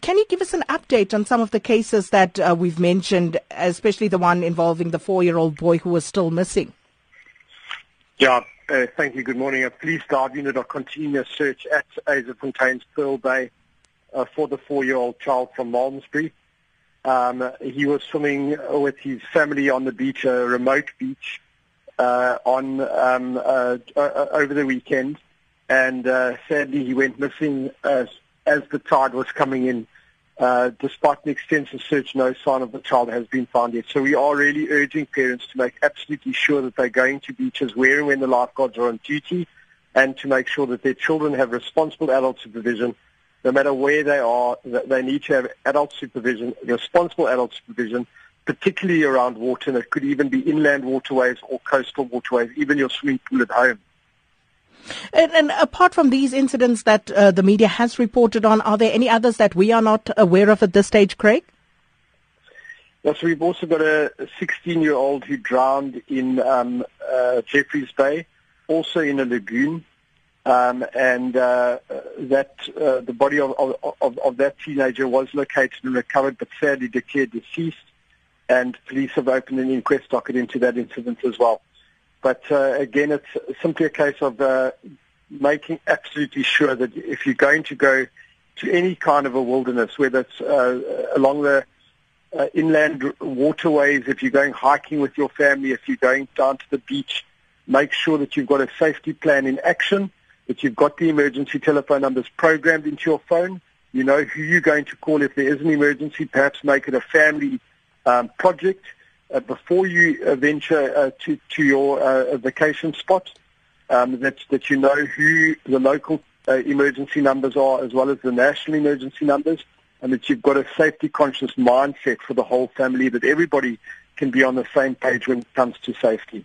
can you give us an update on some of the cases that uh, we've mentioned, especially the one involving the four-year-old boy who was still missing? Yeah, uh, thank you. Good morning. A police dive unit are continuing a search at Yzerfontein's Pearl Bay uh, for the four-year-old child from Malmesbury. Um, he was swimming with his family on the beach, a remote beach, uh, on um, uh, over the weekend, and uh, sadly he went missing as, the tide was coming in. Uh, despite an extensive search, no sign of the child has been found yet. So we are really urging parents to make absolutely sure that they're going to beaches where and when the lifeguards are on duty, and to make sure that their children have responsible adult supervision no matter where they are, that they need to have adult supervision, responsible adult supervision, particularly around water, and it could even be inland waterways or coastal waterways, even your swimming pool at home. And, and apart from these incidents that uh, the media has reported on, are there any others that we are not aware of at this stage, Craig? Yes, we've also got a 16-year-old who drowned in um, uh, Jeffreys Bay, also in a lagoon um, and uh, that uh, the body of, of, of, that teenager was located and recovered, but sadly declared deceased. And police have opened an inquest docket into that incident as well. But uh, again, it's simply a case of uh, making absolutely sure that if you're going to go to any kind of a wilderness, whether it's uh, along the uh, inland waterways, if you're going hiking with your family, if you're going down to the beach, make sure that you've got a safety plan in action that you've got the emergency telephone numbers programmed into your phone. You know who you're going to call if there is an emergency. Perhaps make it a family um, project uh, before you uh, venture uh, to, to your uh, vacation spot. Um, that, that you know who the local emergency numbers are as well as the national emergency numbers and that you've got a safety conscious mindset for the whole family, that everybody can be on the same page when it comes to safety.